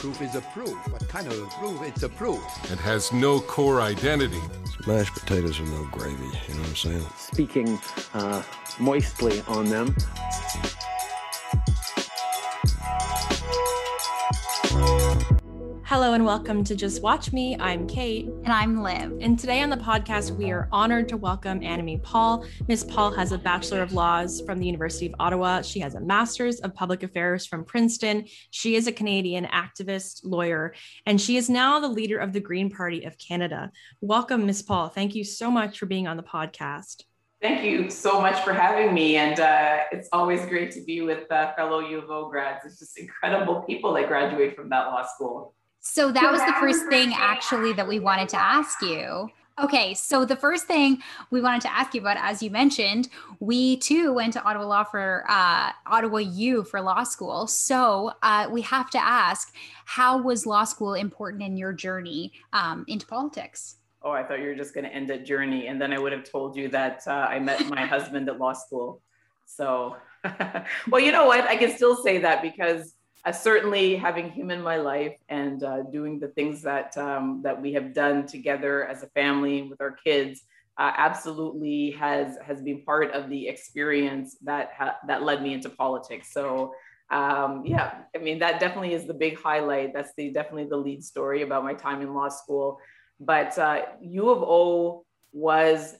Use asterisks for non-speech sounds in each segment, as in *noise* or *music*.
Proof is a proof. What kind of a proof? It's a proof. It has no core identity. Mashed potatoes are no gravy. You know what I'm saying? Speaking uh, moistly on them. Hello and welcome to Just Watch Me. I'm Kate. And I'm Liv. And today on the podcast, we are honored to welcome Annamie Paul. Miss Paul has a Bachelor of Laws from the University of Ottawa. She has a Master's of Public Affairs from Princeton. She is a Canadian activist, lawyer, and she is now the leader of the Green Party of Canada. Welcome, Miss Paul. Thank you so much for being on the podcast. Thank you so much for having me. And uh, it's always great to be with uh, fellow U of O grads. It's just incredible people that graduate from that law school. So that was the first thing actually that we wanted to ask you. Okay, so the first thing we wanted to ask you about, as you mentioned, we too went to Ottawa Law for uh, Ottawa U for law school. So uh, we have to ask, how was law school important in your journey um, into politics? Oh, I thought you were just going to end at journey, and then I would have told you that uh, I met my husband at law school. So, *laughs* well, you know what? I can still say that because uh, certainly having him in my life and uh, doing the things that um, that we have done together as a family with our kids uh, absolutely has has been part of the experience that ha- that led me into politics. So um, yeah, I mean that definitely is the big highlight. That's the definitely the lead story about my time in law school. But uh, U of O was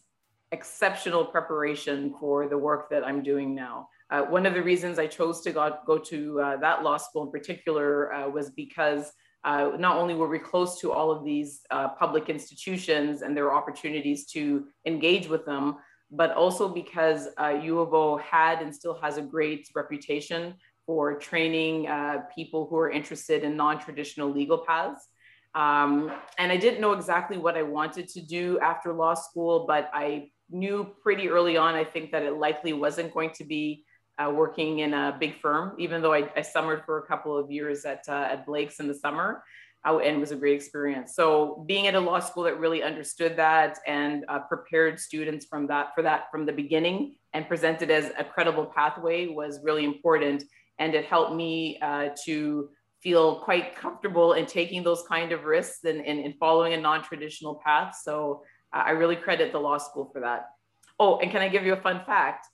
exceptional preparation for the work that I'm doing now. Uh, one of the reasons I chose to go, go to uh, that law school in particular uh, was because uh, not only were we close to all of these uh, public institutions and there were opportunities to engage with them, but also because U of O had and still has a great reputation for training people who are interested in non-traditional legal paths. Um, and I didn't know exactly what I wanted to do after law school, but I knew pretty early on, I think that it likely wasn't going to be uh, working in a big firm, even though I, I summered for a couple of years at, uh, at Blake's in the summer. Uh, and it was a great experience. So being at a law school that really understood that and uh, prepared students from that for that from the beginning and presented as a credible pathway was really important. And it helped me uh, to feel quite comfortable in taking those kind of risks and, and, and following a non-traditional path. So uh, I really credit the law school for that. Oh, and can I give you a fun fact?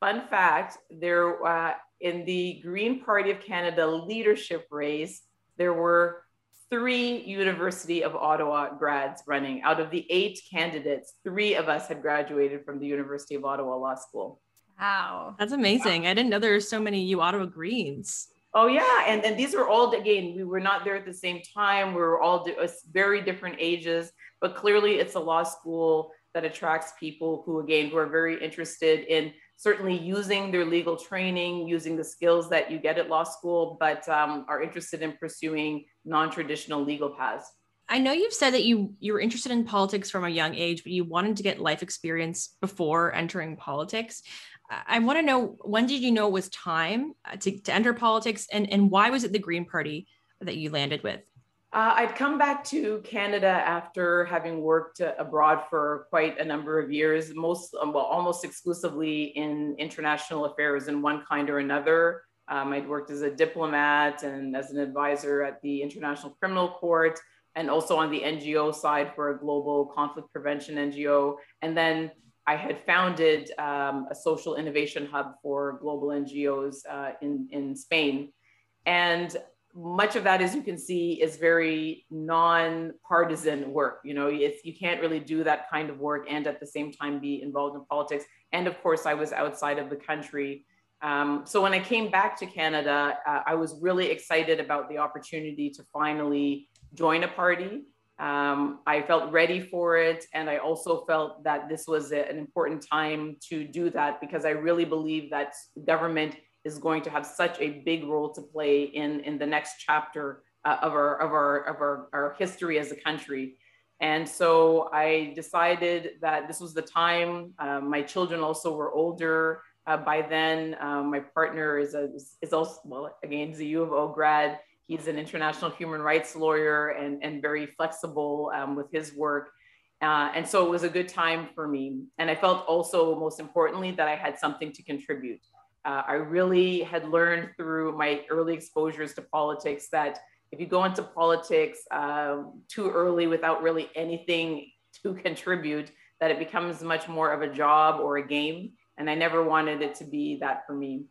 Fun fact, there uh, in the Green Party of Canada leadership race, there were three University of Ottawa grads running. Out of the eight candidates, three of us had graduated from the University of Ottawa Law School. Wow. That's amazing. I didn't know there were so many U Ottawa Greens. Oh yeah, and and these were all again. We were not there at the same time. We were all di- very different ages, but clearly it's a law school that attracts people who again who are very interested in certainly using their legal training, using the skills that you get at law school, but um, are interested in pursuing non-traditional legal paths. I know you've said that you you were interested in politics from a young age, but you wanted to get life experience before entering politics. I want to know when did you know it was time uh, to, to enter politics and, and why was it the Green Party that you landed with? Uh, I'd come back to Canada after having worked uh, abroad for quite a number of years, most, um, well, almost exclusively in international affairs in one kind or another. Um, I'd worked as a diplomat and as an advisor at the International Criminal Court, and also on the NGO side for a global conflict prevention NGO. And then I had founded um, a social innovation hub for global NGOs uh, in, in Spain. And much of that, as you can see, is very non-partisan work. You know, you can't really do that kind of work and at the same time be involved in politics. And of course, I was outside of the country. Um, so when I came back to Canada, uh, I was really excited about the opportunity to finally join a party um, I felt ready for it. And I also felt that this was a, an important time to do that because I really believe that government is going to have such a big role to play in, in the next chapter uh, of, our, of, our, of our, our history as a country. And so I decided that this was the time. Um, my children also were older uh, by then. Um, my partner is, a, is also, well, again, he's a U of O grad. He's an international human rights lawyer and, and very flexible um, with his work. Uh, and so it was a good time for me. And I felt also, most importantly, that I had something to contribute. Uh, I really had learned through my early exposures to politics that if you go into politics uh, too early without really anything to *laughs* contribute, that it becomes much more of a job or a game. And I never wanted it to be that for me.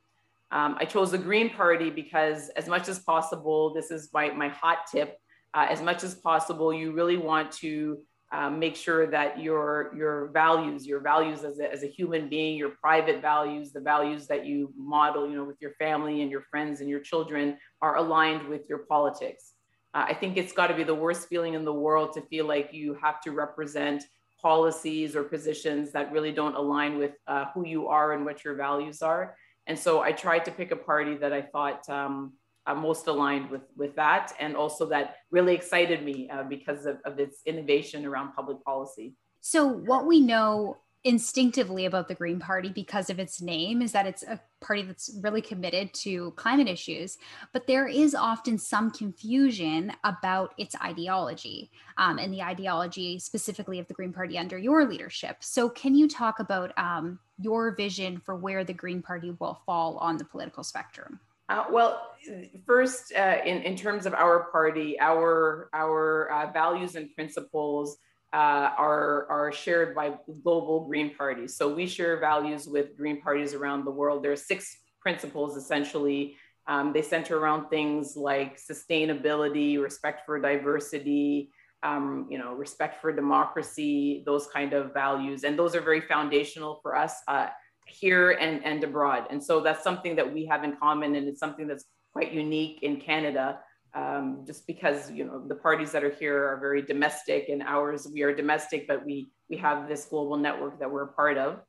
Um, I chose the Green Party because, as much as possible, this is my, my hot tip, uh, as much as possible, you really want to um, make sure that your your values your values as a, as a human being your private values the values that you model you know with your family and your friends and your children are aligned with your politics. Uh, i think it's got to be the worst feeling in the world to feel like you have to represent policies or positions that really don't align with uh, who you are and what your values are. And so i tried to pick a party that i thought um, uh, most aligned with with that and also that really excited me uh, because of, of its innovation around public policy. So what we know instinctively about the green party because of its name is that it's a party that's really committed to climate issues but there is often some confusion about its ideology um, and the ideology specifically of the green party under your leadership. So can you talk about um, your vision for where the green party will fall on the political spectrum uh, well, first, uh, in, in terms of our party, our, our uh, values and principles uh, are, are shared by global Green parties. So we share values with Green parties around the world. There are six principles essentially. Um, they center around things like sustainability, respect for diversity, um, you know, respect for democracy, those kind of values. And those are very foundational for us uh, here and, and abroad. And so that's something that we have in common, and it's something that's quite unique in Canada, um, just because you know the parties that are here are very domestic, and ours we are domestic, but we we have this global network that we're a part of.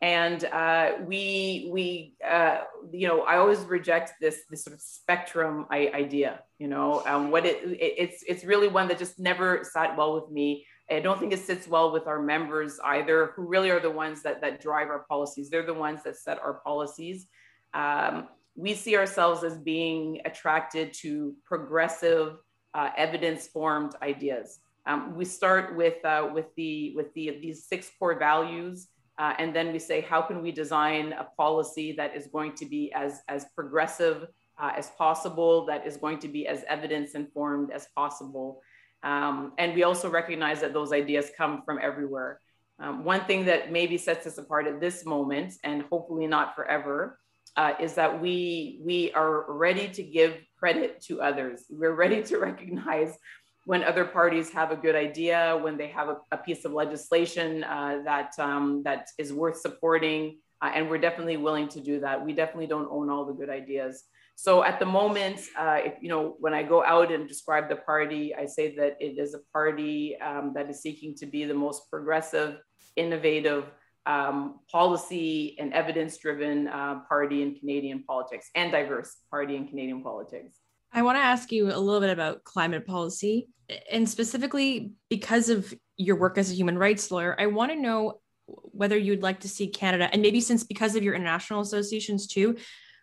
And uh, we we uh, you know I always reject this this sort of spectrum idea. You know um, what it, it it's it's really one that just never sat well with me I don't think it sits well with our members either, who really are the ones that, that drive our policies. They're the ones that set our policies. Um, we see ourselves as being attracted to progressive, uh, evidence-formed ideas. Um, we start with uh, with the with the these six core values, uh, and then we say, how can we design a policy that is going to be as as progressive uh, as possible, that is going to be as evidence-informed as possible. Um, and we also recognize that those ideas come from everywhere. Um, one thing that maybe sets us apart at this moment, and hopefully not forever, uh, is that we we are ready to give credit to others. We're ready to *laughs* recognize when other parties have a good idea, when they have a, a piece of legislation uh, that um, that is worth supporting, uh, and we're definitely willing to do that. We definitely don't own all the good ideas. So at the moment, uh, if, you know, when I go out and describe the party, I say that it is a party um, that is seeking to be the most progressive, innovative, um, policy and evidence-driven uh, party in Canadian politics and diverse party in Canadian politics. I want to ask you a little bit about climate policy, and specifically because of your work as a human rights lawyer, I want to know whether you'd like to see Canada, and maybe since because of your international associations too,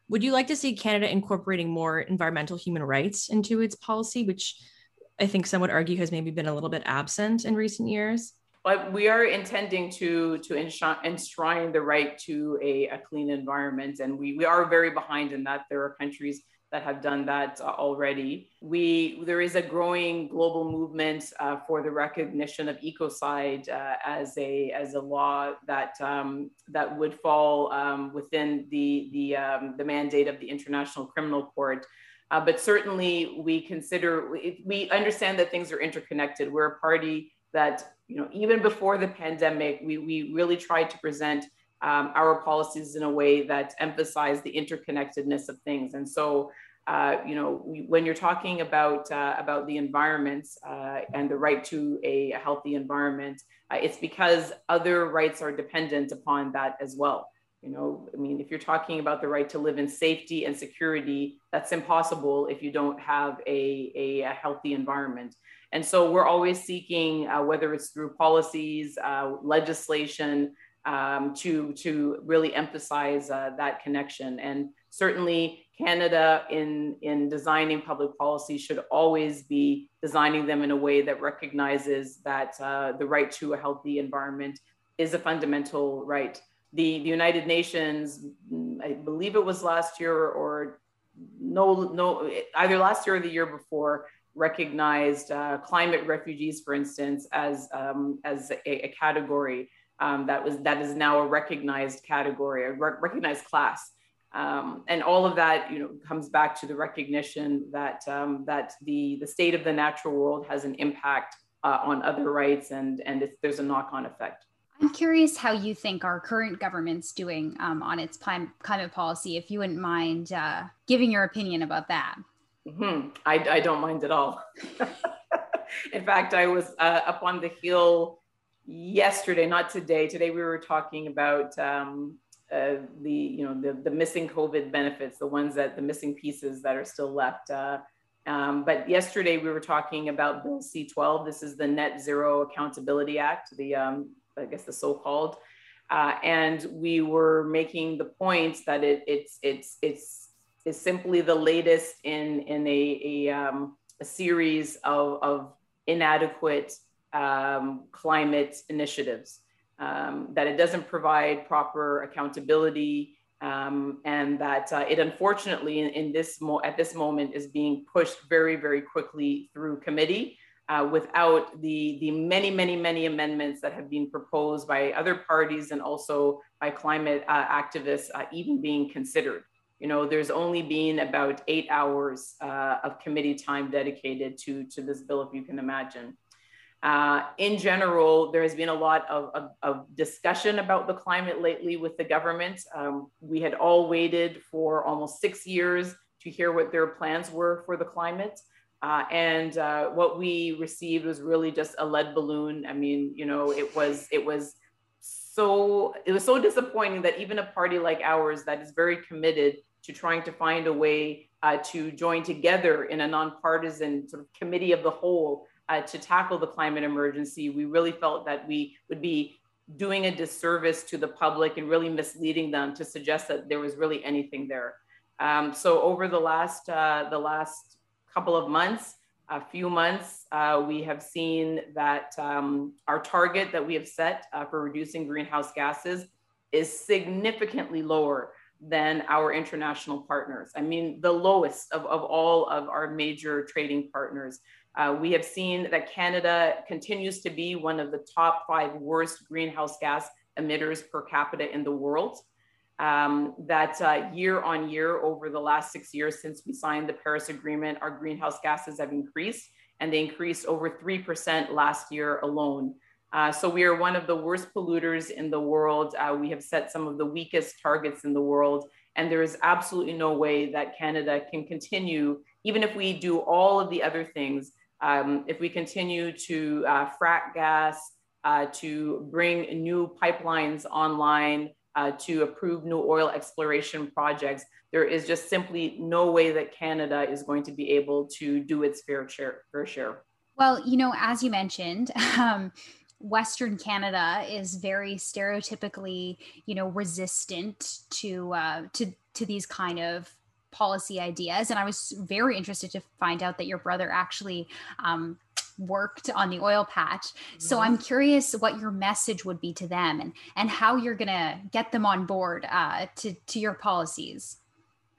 would you like to see Canada incorporating more environmental human rights into its policy, which I think some would argue has maybe been a little bit absent in recent years? But we are intending to to enshrine the right to a, a clean environment, and we, we are very behind in that. There are countries that have done that uh, already. We there is a growing global movement uh, for the recognition of ecocide uh, as a as a law that um, that would fall um, within the the um, the mandate of the International Criminal Court. Uh, but certainly, we consider we understand that things are interconnected. We're a party that you know even before the pandemic, we we really tried to present um, our policies in a way that emphasize the interconnectedness of things. And so uh, you know, we, when you're talking about uh, about the environment uh, and the right to a, a healthy environment, uh, it's because other rights are dependent upon that as well. You know, I mean, if you're talking about the right to live in safety and security, that's impossible if you don't have a, a, a healthy environment. And so we're always seeking, uh, whether it's through policies, uh, legislation, um, to, to really emphasize uh, that connection. And certainly Canada in, in designing public policy should always be designing them in a way that recognizes that uh, the right to a healthy environment is a fundamental right. The, the United Nations, I believe it was last year or no, no, either last year or the year before, recognized uh, climate refugees, for instance, as, um, as a, a category um, that was that is now a recognized category, a re- recognized class. Um, and all of that, you know, comes back to the recognition that um, that the the state of the natural world has an impact uh, on other rights, and and there's a knock-on effect. I'm curious how you think our current government's doing um, on its climate policy. If you wouldn't mind uh, giving your opinion about that. Mm-hmm. I, I, don't mind at all. *laughs* In fact, I was uh, up on the hill yesterday, not today. Today we were talking about um, uh, the you know the, the missing COVID benefits, the ones that the missing pieces that are still left. Uh, um, but yesterday we were talking about Bill C12. This is the Net Zero Accountability Act, the um, I guess the so-called, uh, and we were making the point that it, it's it's it's is simply the latest in in a a, um, a series of, of inadequate um, climate initiatives, um, that it doesn't provide proper accountability, um, and that uh, it unfortunately in, in this at this moment is being pushed very very quickly through committee uh, without the the many many many amendments that have been proposed by other parties and also by climate uh, activists uh, even being considered. You know, there's only been about eight hours uh, of committee time dedicated to to this bill, if you can imagine. Uh, in general, there has been a lot of, of, of, discussion about the climate lately with the government. Um, we had all waited for almost six years to hear what their plans were for the climate. Uh, and uh, what we received was really just a lead balloon. I mean, you know, it was it was so it was so disappointing that even a party like ours that is very committed to trying to find a way uh, to join together in a nonpartisan sort of committee of the whole uh, to tackle the climate emergency, we really felt that we would be doing a disservice to the public and really misleading them to suggest that there was really anything there. Um, so over the last uh, the last couple of months, a few months, uh, we have seen that um, our target that we have set uh, for reducing greenhouse gases is significantly lower than our international partners. I mean, the lowest of, of all of our major trading partners. Uh, we have seen that Canada continues to be one of the top five worst greenhouse gas emitters per capita in the world. Um, that uh, year on year, over the last six years since we signed the Paris Agreement, our greenhouse gases have increased, and they increased over 3% last year alone. Uh, so we are one of the worst polluters in the world. Uh, we have set some of the weakest targets in the world, and there is absolutely no way that Canada can continue, even if we do all of the other things, um, if we continue to uh, frack gas, uh, to bring new pipelines online, uh, to approve new oil exploration projects, there is just simply no way that Canada is going to be able to do its fair share. Fair share. Well, you know, as you mentioned, um, Western Canada is very stereotypically, you know, resistant to uh, to to these kind of policy ideas. And I was very interested to find out that your brother actually um, worked on the oil patch. Mm-hmm. So I'm curious what your message would be to them and and how you're gonna get them on board uh, to to your policies.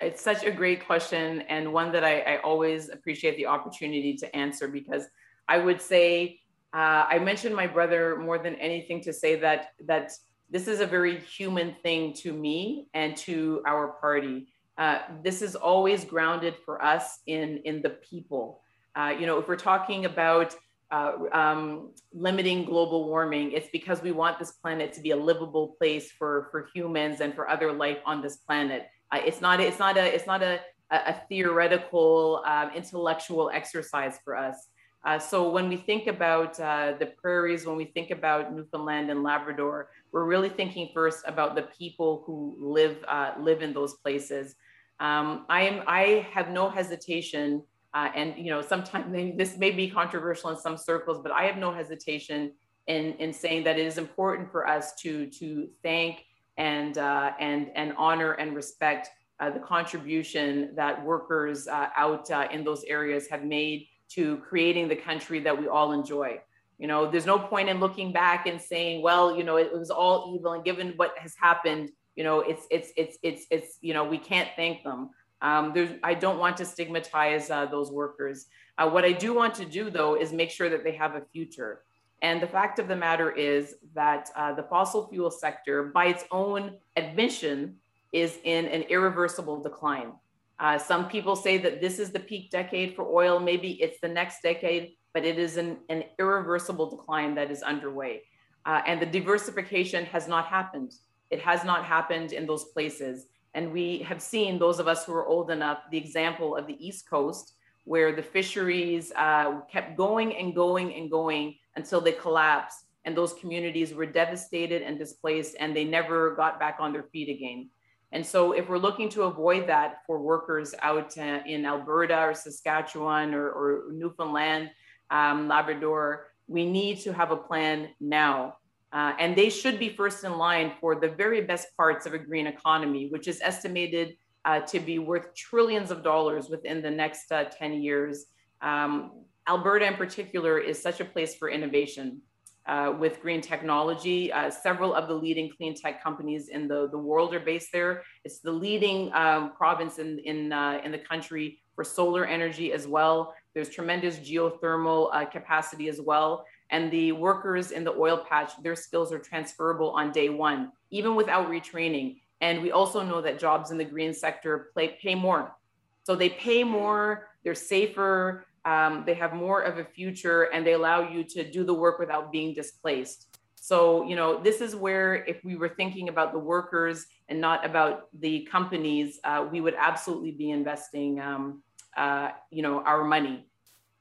It's such a great question and one that I, I always appreciate the opportunity to answer because I would say uh, I mentioned my brother more than anything to say that that this is a very human thing to me and to our party uh, this is always grounded for us in, in the people. Uh, you know, if we're talking about uh, um, limiting global warming, it's because we want this planet to be a livable place for, for humans and for other life on this planet. Uh, it's not, it's not a, it's not a, a theoretical, um, intellectual exercise for us. Uh, so when we think about uh, the prairies, when we think about Newfoundland and Labrador, we're really thinking first about the people who live uh, live in those places. Um, I am I have no hesitation Uh, and you know, sometimes *laughs* this may be controversial in some circles, but I have no hesitation in, in saying that it is important for us to to thank and uh, and and honor and respect uh, the contribution that workers uh, out uh, in those areas have made to creating the country that we all enjoy. You know, there's no point in looking back and saying, well, you know, it, it was all evil, and given what has happened, you know, it's it's it's it's it's you know, we can't thank them. Um, there's, I don't want to stigmatize uh, those workers. Uh, what I do want to do, though, is make sure that they have a future. And the fact of the matter is that uh, the fossil fuel sector, by its own admission, is in an irreversible decline. Uh, some people say that this is the peak decade for oil. Maybe it's the next decade, but it is an, an irreversible decline that is underway. Uh, and the diversification has not happened. It has not happened in those places. And we have seen, those of us who are old enough, the example of the East Coast, where the fisheries uh, kept going and going and going until they collapsed. And those communities were devastated and displaced, and they never got back on their feet again. And so, if we're looking to avoid that for workers out uh, in Alberta or Saskatchewan or, or Newfoundland, um, Labrador, we need to have a plan now. Uh, and they should be first in line for the very best parts of a green economy, which is estimated uh, to be worth trillions of dollars within the next uh, 10 years. Um, Alberta, in particular, is such a place for innovation. Uh, with green technology. Uh, several of the leading clean tech companies in the, the world are based there. It's the leading um, province in, in, uh, in the country for solar energy as well. There's tremendous geothermal uh, capacity as well. And the workers in the oil patch, their skills are transferable on day one, even without retraining. And we also know that jobs in the green sector play, pay more. So they pay more, they're safer, um, they have more of a future and they allow you to do the work without being displaced. So, you know, this is where if we were thinking about the workers and not about the companies, uh, we would absolutely be investing, um, uh, you know, our money.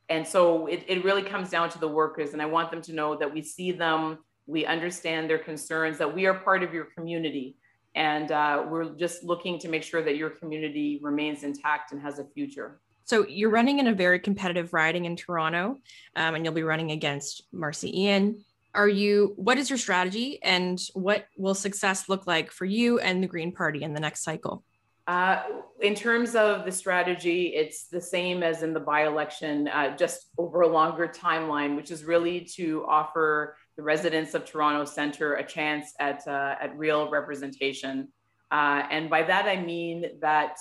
And so it, it really comes down to the workers. And I want them to know that we see them, we understand their concerns, that we are part of your community. And uh, we're just looking to make sure that your community remains intact and has a future. So you're running in a very competitive riding in Toronto, um, and you'll be running against Marci Ien. Are you? What is your strategy, and what will success look like for you and the Green Party in the next cycle? Uh, in terms of the strategy, it's the same as in the by-election, uh, just over a longer timeline, which is really to offer the residents of Toronto Centre a chance at uh, at real representation. Uh, and by that I mean that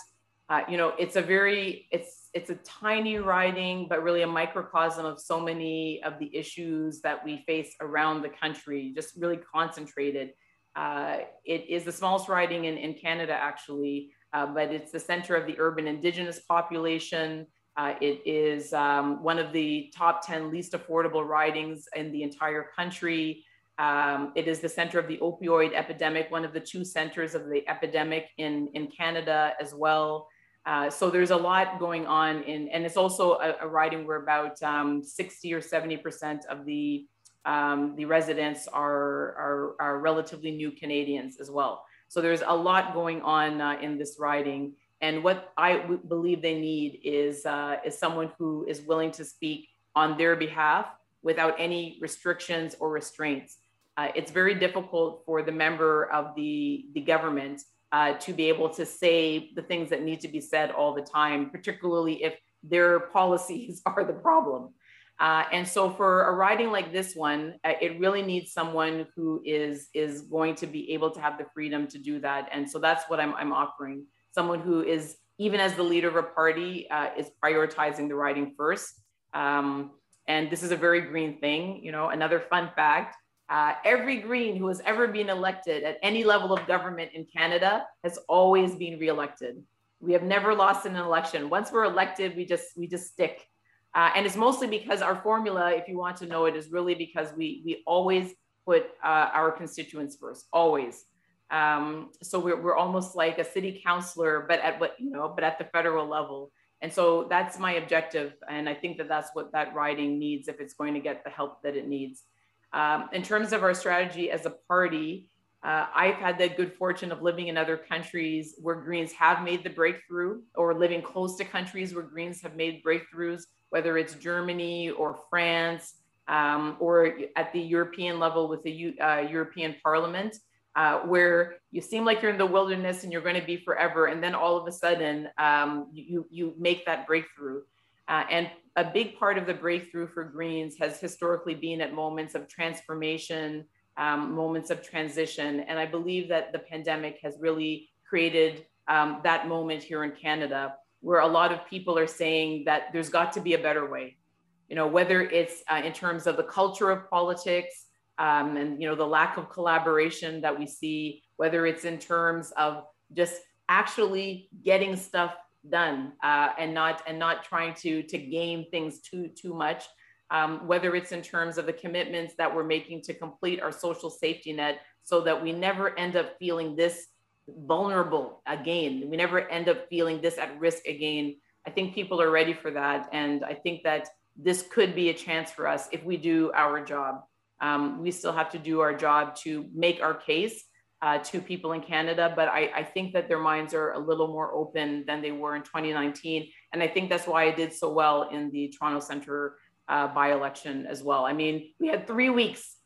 uh, you know it's a very it's it's a tiny riding but really a microcosm of so many of the issues that we face around the country just really concentrated it is the smallest riding in, in canada actually uh, but it's the center of the urban indigenous population uh, it is um, one of the top 10 least affordable ridings in the entire country um, it is the center of the opioid epidemic, one of the two centers of the epidemic in, in Canada as well. Uh, so there's a lot going on in, and it's also a, a riding where about um, 60 or 70% of the, um, the residents are, are, are, relatively new Canadians as well. So there's a lot going on uh, in this riding. And what I w- believe they need is, uh, is someone who is willing to speak on their behalf without any restrictions or restraints. Uh, it's very difficult for the member of the, the government uh, to be able to say the things that need to be said all the time, particularly if their policies *laughs* are the problem. Uh, and so for a riding like this one, uh, it really needs someone who is is going to be able to have the freedom to do that. And so that's what I'm, I'm offering. Someone who is, even as the leader of a party, uh, is prioritizing the riding first. Um, and this is a very green thing. You know, another fun fact uh, every Green who has ever been elected at any level of government in Canada has always been reelected. We have never lost an election. Once we're elected, we just we just stick, uh, and it's mostly because our formula, if you want to know it, is really because we we always put uh, our constituents first, always. Um, so we're we're almost like a city councilor, but at what you know, but at the federal level. And so that's my objective, and I think that that's what that riding needs if it's going to get the help that it needs. Um, in terms of our strategy as a party, Uh, I've had the good fortune of living in other countries where Greens have made the breakthrough, or living close to countries where Greens have made breakthroughs, whether it's Germany or France, um, or at the European level with the U, uh, European Parliament, uh, where you seem like you're in the wilderness and you're going to be forever, and then all of a sudden um, you you make that breakthrough. Uh, and a big part of the breakthrough for Greens has historically been at moments of transformation um, moments of transition. And I believe that the pandemic has really created um, that moment here in Canada where a lot of people are saying that there's got to be a better way. You know, whether it's uh, in terms of the culture of politics um, and, you know, the lack of collaboration that we see, whether it's in terms of just actually getting stuff done uh, and not and not trying to to game things too too much um, whether it's in terms of the commitments that we're making to complete our social safety net so that we never end up feeling this vulnerable again. We never end up feeling this at risk again. I think people are ready for that. And I think that this could be a chance for us if we do our job. Um, we still have to do our job to make our case uh, to people in Canada, but I, I, think that their minds are a little more open than they were in 2019. And I think that's why I did so well in the Toronto Centre uh, by election as well. I mean, we had three weeks,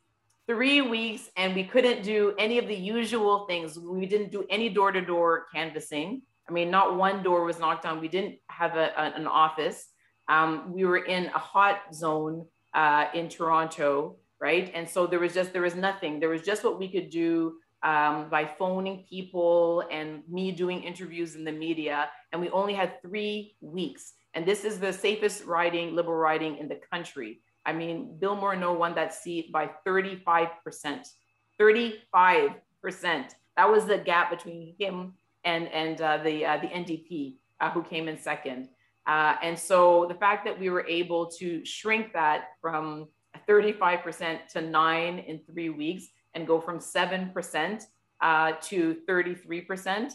three weeks, and we couldn't do any of the usual things. We didn't do any door to door canvassing. I mean, not one door was knocked on. We didn't have a, an office. Um, we were in a hot zone uh, in Toronto, right? And so there was just there was nothing. There was just what we could do um, by phoning people and me doing interviews in the media. And we only had three weeks. And this is the safest riding, liberal riding in the country. I mean, Bill Morneau won that seat by 35%. 35%. That was the gap between him and, and uh, the, uh, the NDP, uh, who came in second. Uh, and so the fact that we were able to shrink that from 35% to nine in three weeks and go from 7% uh, to 33%,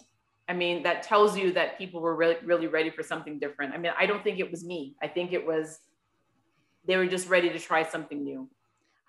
I mean, that tells you that people were really, really ready for something different. I mean, I don't think it was me. I think it was, they were just ready to try something new.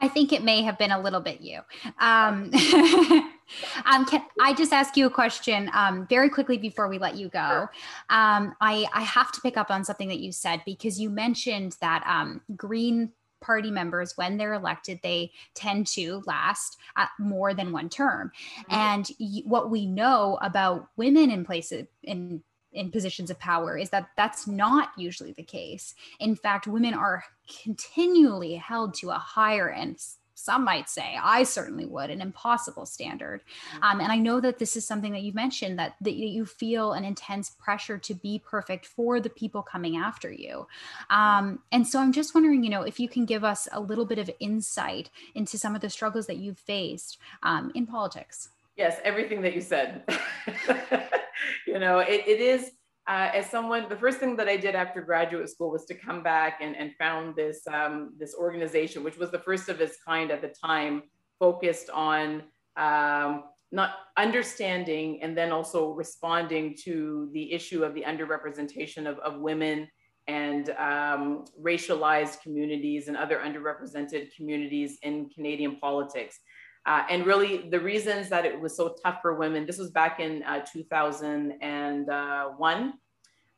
I think it may have been a little bit you. Um, *laughs* *laughs* um, can I just ask you a question um, very quickly before we let you go? Um, I, I have to pick up on something that you said because you mentioned that um, green party members, when they're elected, they tend to last more than one term. Mm-hmm. And y- what we know about women in places in in positions of power is that that's not usually the case. In fact, women are continually held to a higher and some might say, I certainly would, an impossible standard. Mm-hmm. Um, and I know that this is something that you mentioned that, that you feel an intense pressure to be perfect for the people coming after you. Um, and so I'm just wondering, you know, if you can give us a little bit of insight into some of the struggles that you've faced um, in politics. Yes, everything that you said. *laughs* you know, it, it is uh, as someone, the first thing that I did after graduate school was to come back and, and found this, um, this organization, which was the first of its kind at the time, focused on um, not understanding and then also responding to the issue of the underrepresentation of, of women and um, racialized communities and other underrepresented communities in Canadian politics. Uh, and really, the reasons that it was so tough for women, this was back in uh, 2001.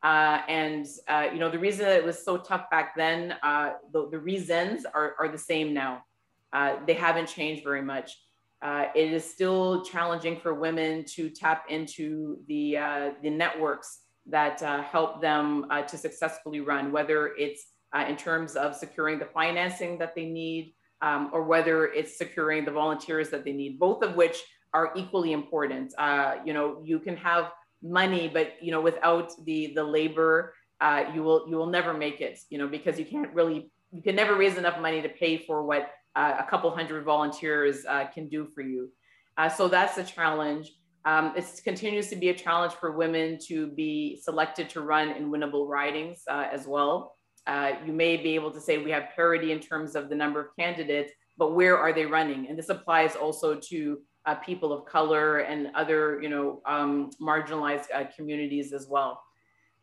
Uh, and, uh, you know, the reason that it was so tough back then, uh, the, the, reasons are, are the same now. Uh, they haven't changed very much. it is still challenging for women to tap into the, the networks that help them to successfully run, whether it's in terms of securing the financing that they need, um, or whether it's securing the volunteers that they need, both of which are equally important. Uh, you know, you can have money, but you know, without the the labor, uh, you will you will never make it. You know, because you can't really you can never raise enough money to pay for what uh, a couple hundred volunteers uh, can do for you. Uh, so that's a challenge. Um, it continues to be a challenge for women to be selected to run in winnable ridings uh, as well. Uh, you may be able to say we have parity in terms of the number of candidates, but where are they running? And this applies also to uh, people of color and other, you know, um, marginalized uh, communities as well.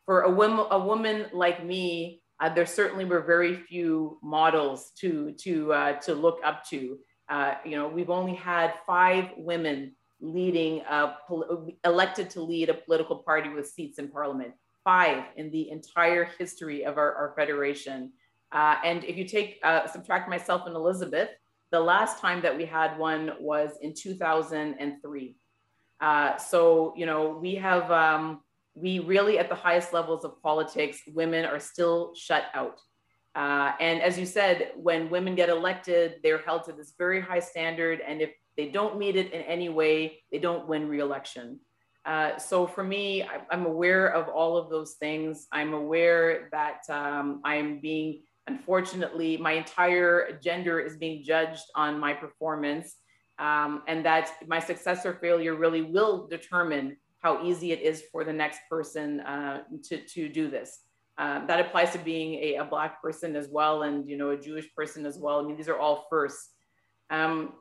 For a, woman, a woman like me, uh, there certainly were very few models to to uh, to look up to. you know, we've only had five women leading, elected to lead a political party with seats in parliament. Five in the entire history of our, our federation. Uh, and if you take, uh, subtract myself and Elizabeth, the last time that we had one was in 2003. Uh, so, you know, we have, um, we really at the highest levels of politics, women are still shut out. Uh, and as you said, when women get elected, they're held to this very high standard. And if they don't meet it in any way, they don't win reelection. Uh, so for me, I, am aware of all of those things. I'm aware that um, I'm being, unfortunately, my entire gender is being judged on my performance. Um, and that my success or failure really will determine how easy it is for the next person uh, to, to do this. Um, that applies to being a, a, black person as well, and you know a Jewish person as well. I mean, these are all firsts. Um,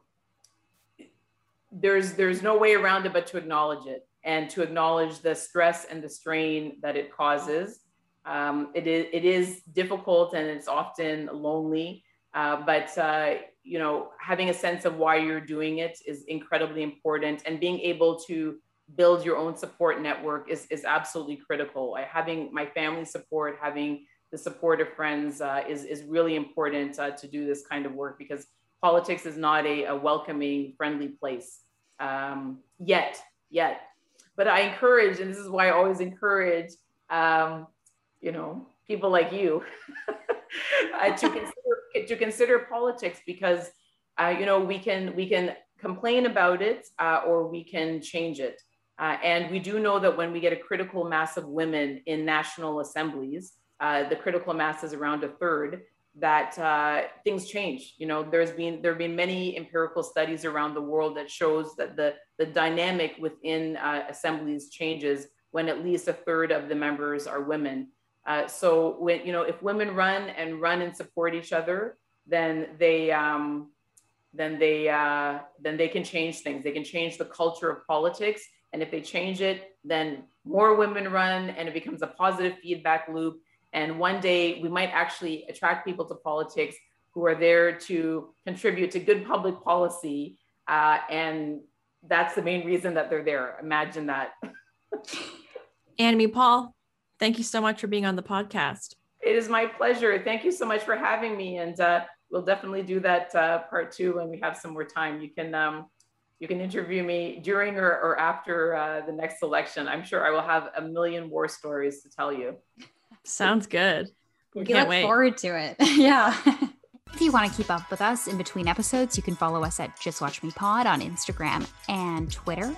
there's there's no way around it but to acknowledge it and to acknowledge the stress and the strain that it causes. Um, it is it is difficult and it's often lonely, uh, but uh, you know having a sense of why you're doing it is incredibly important, and being able to build your own support network is, is absolutely critical. having my family support, having the support of friends uh, is, is really important uh, to do this kind of work because politics is not a, a welcoming, friendly place um, yet, yet. But I encourage, and this is why I always encourage, um, you know, people like you *laughs* uh, to consider to consider politics because, uh, you know, we can we can complain about it uh, or we can change it. Uh, and we do know that when we get a critical mass of women in national assemblies, uh, the critical mass is around a third, that uh, things change. You know, there's been there have been many empirical studies around the world that shows that the the dynamic within uh, assemblies changes when at least a third of the members are women. Uh, so when you know if women run and run and support each other, then they um, then they uh, then they can change things. They can change the culture of politics and if they change it, then more women run and it becomes a positive feedback loop. And one day we might actually attract people to politics who are there to contribute to good public policy. Uh, and that's the main reason that they're there. Imagine that. *laughs* Annamie Paul, thank you so much for being on the podcast. It is my pleasure. Thank you so much for having me. And uh, we'll definitely do that uh, part two when we have some more time. You can um, you can interview me during or, or after uh, the next election. I'm sure I will have a million war stories to tell you. Sounds good. We can't look wait. forward to it. *laughs* yeah. *laughs* If you want to keep up with us in between episodes, you can follow us at Just Watch Me Pod on Instagram and Twitter.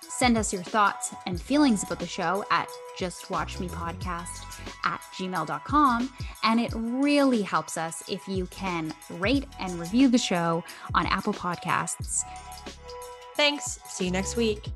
Send us your thoughts and feelings about the show at justwatchmepodcast at gmail.com. And it really helps us if you can rate and review the show on Apple Podcasts Thanks. See you next week.